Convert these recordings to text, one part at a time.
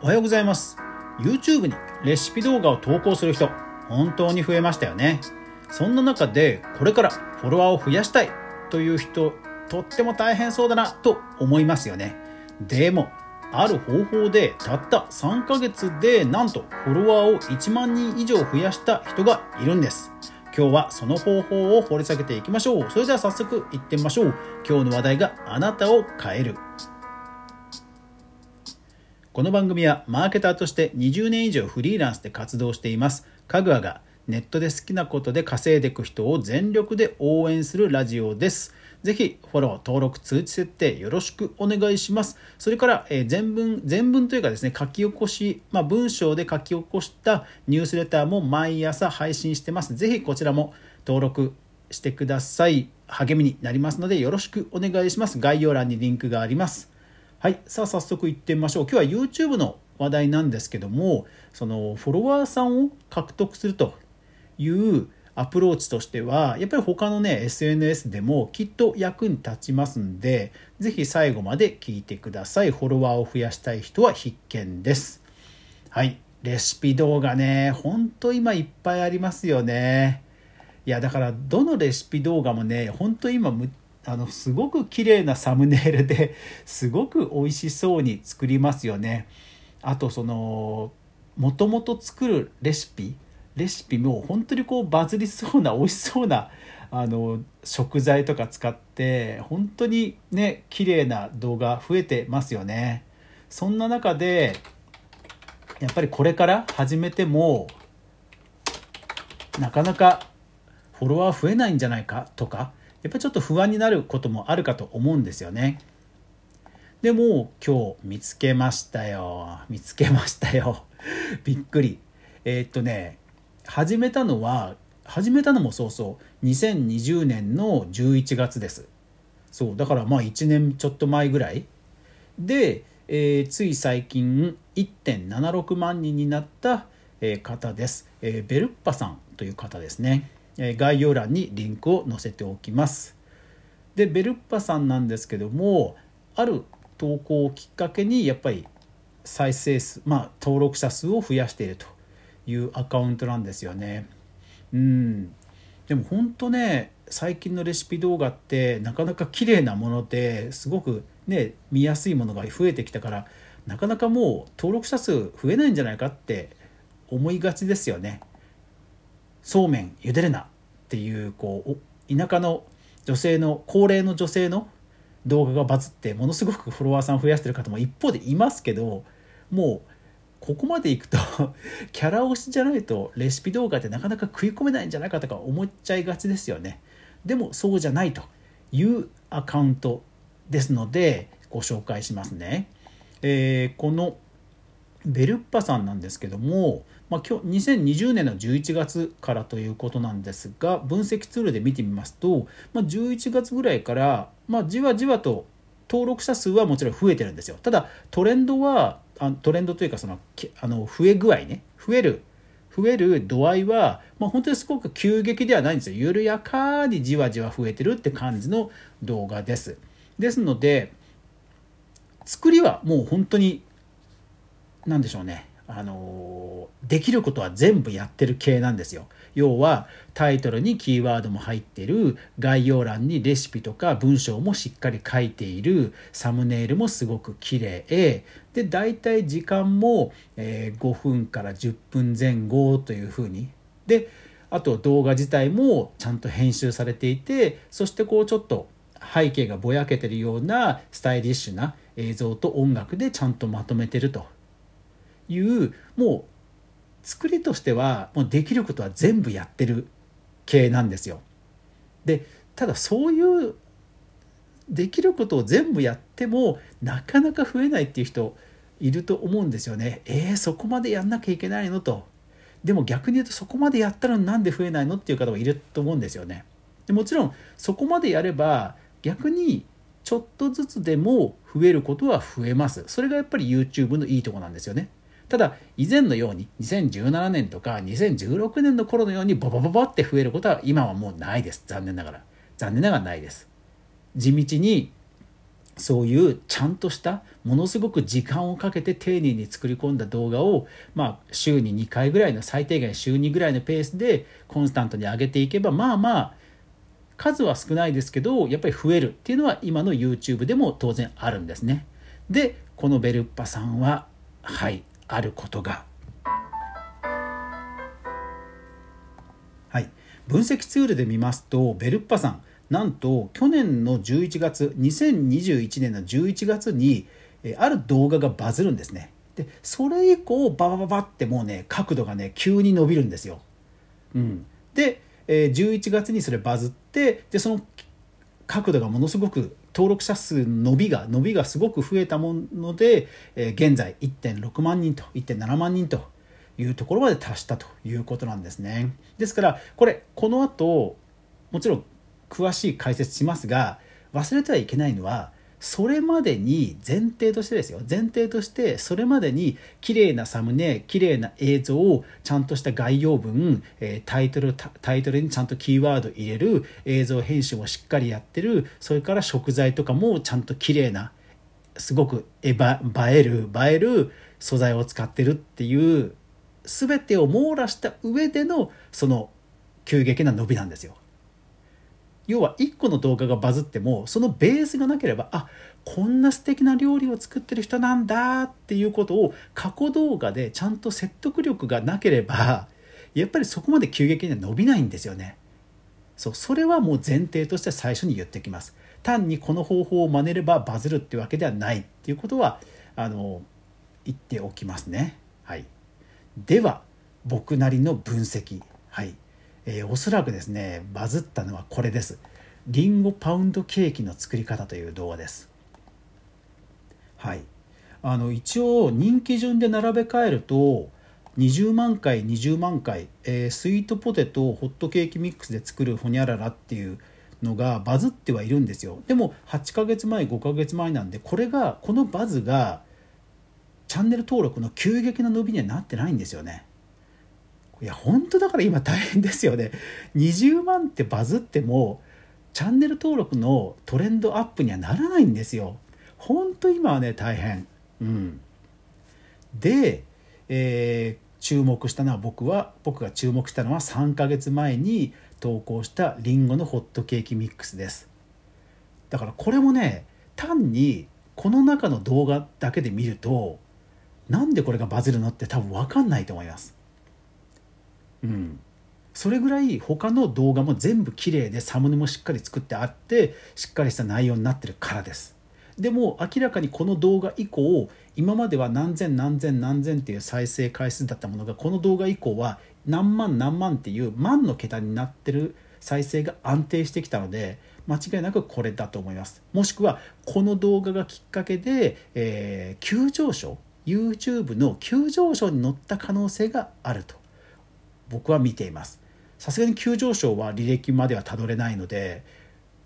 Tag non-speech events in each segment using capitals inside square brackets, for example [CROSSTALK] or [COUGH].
おはようございます。YouTube にレシピ動画を投稿する人本当に増えましたよね。そんな中でこれからフォロワーを増やしたいという人とっても大変そうだなと思いますよね。でもある方法でたった3ヶ月でなんとフォロワーを1万人以上増やした人がいるんです。今日はその方法を掘り下げていきましょう。それでは早速いってみましょう。今日の話題があなたを変える。この番組はマーケターとして20年以上フリーランスで活動していますかぐわがネットで好きなことで稼いでいく人を全力で応援するラジオですぜひフォロー、登録、通知設定よろしくお願いします。それから、え、全文、全文というかですね、書き起こし、まあ、文章で書き起こしたニュースレターも毎朝配信してます。ぜひこちらも登録してください。励みになりますのでよろしくお願いします。概要欄にリンクがあります。はい、さあ早速いってみましょう。今日は YouTube の話題なんですけども、そのフォロワーさんを獲得するというアプローチとしてはやっぱり他のね SNS でもきっと役に立ちますんで是非最後まで聞いてください。フォロワーを増やしたい人は必見です。はい。レシピ動画ねほんと今いっぱいありますよね。いやだからどのレシピ動画もねほんと今むっあのすごく綺麗なサムネイルですごく美味しそうに作りますよね。あとそのもともと作るレシピレシピも本当にこうバズりそうな美味しそうなあの食材とか使って本当にね綺麗な動画増えてますよね。そんな中でやっぱりこれから始めてもなかなかフォロワー増えないんじゃないかとかやっぱりちょっと不安になることもあるかと思うんですよね。でも今日見つけましたよ。見つけましたよ。[LAUGHS] びっくり。えー、っとね始めたのは始めたのもそうそう。2020年の11月です。そうだからまあ1年ちょっと前ぐらい。で、えー、つい最近1.76万人になった、え、方です、えー、ベルッパさんという方ですね、概要欄にリンクを載せておきますでベルッパさんなんですけどもある投稿をきっかけにやっぱり再生数まあ登録者数を増やしているというアカウントなんですよね。うんでも本当ね最近のレシピ動画ってなかなか綺麗なものですごくね見やすいものが増えてきたからなかなかもう登録者数増えないんじゃないかって思いがちですよね。そうめん茹でるなっていうこう田舎の女性の高齢の女性の動画がバズってものすごくフォロワーさん増やしてる方も一方でいますけどもうここまでいくと [LAUGHS] キャラ推しじゃないとレシピ動画ってなかなか食い込めないんじゃないかとか思っちゃいがちですよね。でもそうじゃないというアカウントですのでご紹介しますね、えー、このベルッパさんなんですけども、まあ、今日2020年の11月からということなんですが分析ツールで見てみますと、まあ、11月ぐらいから、まあ、じわじわと登録者数はもちろん増えてるんですよ。ただトレンドはあトレンドというかそのあの増え具合ね増える増える度合いは、まあ、本当にすごく急激ではないんですよ。緩やかにじわじわ増えてるって感じの動画です。ですので作りはもう本当に何でしょうね。あのできることは全部やってる系なんですよ。要はタイトルにキーワードも入ってる概要欄にレシピとか文章もしっかり書いているサムネイルもすごく綺麗。で大体時間も、え5分から10分前後というふうに。であと動画自体もちゃんと編集されていてそしてこうちょっと背景がぼやけてるようなスタイリッシュな映像と音楽でちゃんとまとめてると。いうもう作りとしてはもうできることは全部やってる系なんですよ。でただそういうできることを全部やってもなかなか増えないっていう人いると思うんですよね。えー、そこまでやんなきゃいけないのと。でも逆に言うとそこまでやったらなんで増えないのっていう方もいると思うんですよね。でもちろんそこまでやれば逆にちょっとずつでも増えることは増えます。それがやっぱり YouTube のいいとこなんですよね。ただ以前のように2017年とか2016年の頃のようにボボボボって増えることは今はもうないです。残念ながら。残念ながらないです。地道にそういうちゃんとしたものすごく時間をかけて丁寧に作り込んだ動画を、まあ、週に2回ぐらいの最低限週2ぐらいのペースでコンスタントに上げていけばまあまあ数は少ないですけどやっぱり増える。っていうのは今の YouTube でも当然あるんですね。でこのベルッパさんははい。あることが。はい。分析ツールで見ますとベルッパさんなんと去年の11月2021年の11月にある動画がバズるんですね。でそれ以降ババババってもうね角度がね急に伸びるんですよ、うん、で11月にそれバズってでその角度がものすごく登録者数伸びが伸びがすごく増えたもので、え現在1.6万人と1.7万人というところまで達したということなんですね。ですからこれこの後もちろん詳しい解説しますが忘れてはいけないのはそれまでに前提としてですよ前提としてそれまでに綺麗なサムネ綺麗な映像をちゃんとした概要文、えタイトルタイトルにちゃんとキーワード入れる映像編集もしっかりやってるそれから食材とかもちゃんと綺麗なすごく映える映える素材を使ってるっていう全てを網羅した上でのその急激な伸びなんですよ。要は1個の動画がバズってもそのベースがなければあこんな素敵な料理を作ってる人なんだっていうことを過去動画でちゃんと説得力がなければやっぱりそこまで急激には伸びないんですよね。そうそれはもう前提として最初に言ってきます。単にこの方法を真似ればバズるってわけではないっていうことはあの言っておきますね。はい、では僕なりの分析。はいえー、おそらくですねバズったのはこれです。リンゴパウンドケーキの作り方という動画です。はい。あの一応人気順で並べ替えると20万回20万回、えー、スイートポテトホットケーキミックスで作るホニャララっていうのがバズってはいるんですよ。でも8ヶ月前5ヶ月前なんでこれがこのバズがチャンネル登録の急激な伸びにはなってないんですよね。いや本当だから今大変ですよね。20万ってバズってもチャンネル登録のトレンドアップにはならないんですよ。本当今はね大変。うん。で、えー、注目したのは僕は僕が注目したのは3ヶ月前に投稿したリンゴのホットケーキミックスです。だからこれもね単にこの中の動画だけで見るとなんでこれがバズるのって多分分かんないと思います。うん、それぐらい他の動画も全部綺麗でサムネもしっかり作ってあってしっかりした内容になってるからです。でも明らかにこの動画以降今までは何千何千何千っていう再生回数だったものがこの動画以降は何万何万っていう万の桁になってる再生が安定してきたので間違いなくこれだと思います。もしくはこの動画がきっかけで、えー、急上昇 YouTube の急上昇に乗った可能性があると。僕は見ています。さすがに急上昇は履歴まではたどれないので、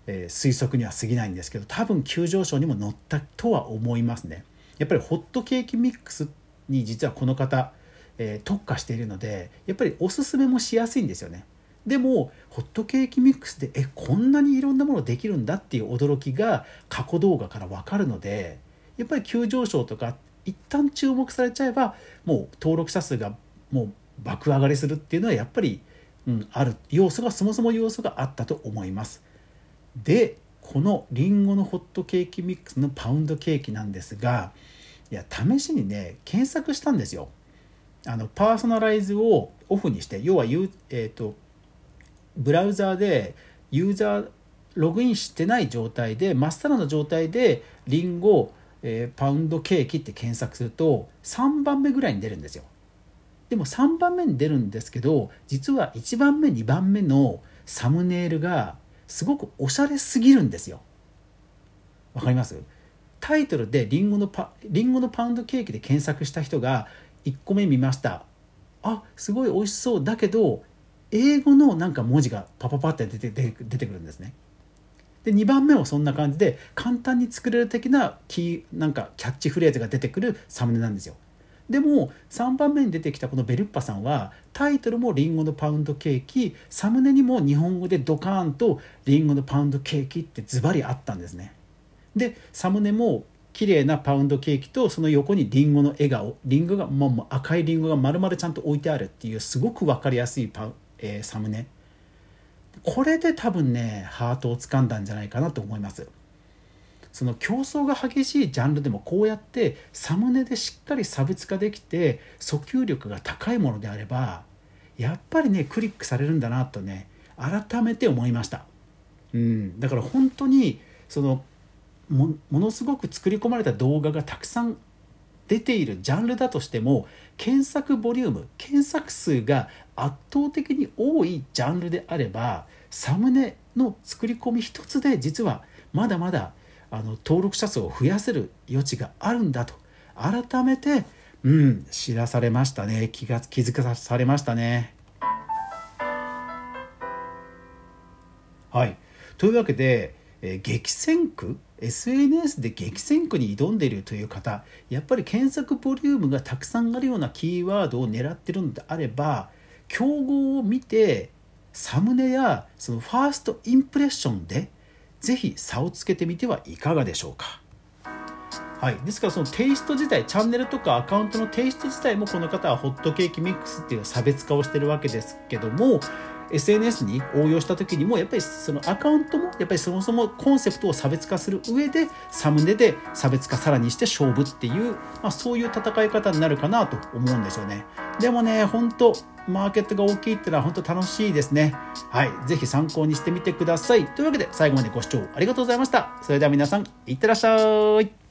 えー、推測には過ぎないんですけど多分急上昇にも乗ったとは思いますね。やっぱりホットケーキミックスに実はこの方、えー、特化しているのでやっぱりおすすめもしやすいんですよね。でもホットケーキミックスでえこんなにいろんなものできるんだっていう驚きが過去動画から分かるのでやっぱり急上昇とか一旦注目されちゃえばもう登録者数がもう爆上がりするっていうのはやっぱり、うん、ある要素がそもそも要素があったと思います。でこのりんごのホットケーキミックスのパウンドケーキなんですがいや試しにね検索したんですよ。あのパーソナライズをオフにして要は、えーと、ブラウザーでユーザーログインしてない状態でまっさらの状態でりんご、パウンドケーキって検索すると3番目ぐらいに出るんですよ。でも3番目に出るんですけど実は1番目2番目のサムネイルがすごくおしゃれすぎるんですよ。わかります？タイトルでリンゴのパリンゴのパウンドケーキで検索した人が1個目見ましたあすごい美味しそうだけど英語のなんか文字がパパパって出て出てくるんですね。で2番目もそんな感じで簡単に作れる的なキーなんかキャッチフレーズが出てくるサムネなんですよ。でも3番目に出てきたこのベルッパさんはタイトルもリンゴのパウンドケーキサムネにも日本語でドカーンとリンゴのパウンドケーキってズバリあったんですね。でサムネも綺麗なパウンドケーキとその横にリンゴの笑顔リンゴがもう赤いリンゴが丸々ちゃんと置いてあるっていうすごく分かりやすいパ、えー、サムネ。これで多分ねハートをつかんだんじゃないかなと思います。その競争が激しいジャンルでもこうやってサムネでしっかり差別化できて訴求力が高いものであればやっぱりねクリックされるんだなとね改めて思いました、うん、だから本当にそのものすごく作り込まれた動画がたくさん出ているジャンルだとしても検索ボリューム検索数が圧倒的に多いジャンルであればサムネの作り込み一つで実はまだまだあの登録者数を増やせる余地があるんだと。改めて、うん、知らされましたね。気が気づかされましたね。はい。というわけで、えー、激戦区？SNS で激戦区に挑んでいるという方やっぱり検索ボリュームがたくさんあるようなキーワードを狙ってるのであれば競合を見てサムネやそのファーストインプレッションでぜひ差をつけてみてはいかがでしょうか。はい、ですからそのテイスト自体チャンネルとかアカウントのテイスト自体もこの方はホットケーキミックスっていう差別化をしてるわけですけども SNS に応用した時にもやっぱりそのアカウントもやっぱりそもそもコンセプトを差別化する上でサムネで差別化さらにして勝負っていう、まあ、そういう戦い方になるかなと思うんですよね。でもね本当マーケットが大きいってのは本当楽しいですね。はい是非参考にしてみてください。というわけで最後までご視聴ありがとうございました。それでは皆さんいってらっしゃい。